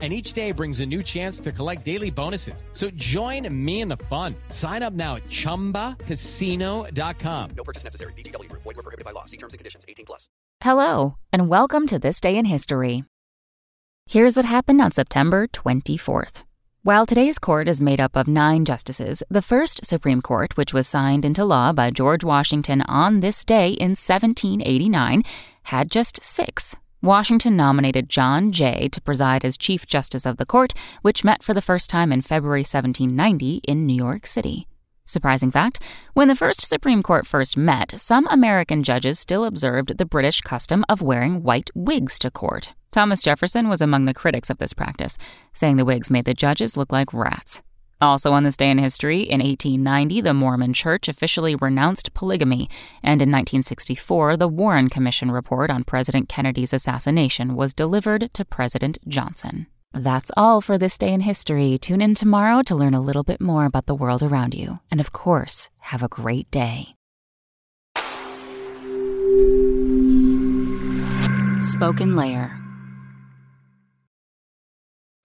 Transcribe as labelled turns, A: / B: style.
A: And each day brings a new chance to collect daily bonuses. So join me in the fun. Sign up now at chumbacasino.com.
B: No purchase necessary. VGW Group. Void were prohibited by law. See terms and conditions. 18 plus.
C: Hello, and welcome to This Day in History. Here's what happened on September 24th. While today's court is made up of nine justices, the first Supreme Court, which was signed into law by George Washington on this day in 1789, had just six. Washington nominated John Jay to preside as Chief Justice of the court, which met for the first time in February 1790 in New York City. Surprising fact when the first Supreme Court first met, some American judges still observed the British custom of wearing white wigs to court. Thomas Jefferson was among the critics of this practice, saying the wigs made the judges look like rats. Also, on this day in history, in 1890, the Mormon Church officially renounced polygamy, and in 1964, the Warren Commission report on President Kennedy's assassination was delivered to President Johnson. That's all for this day in history. Tune in tomorrow to learn a little bit more about the world around you. And of course, have a great day. Spoken Layer.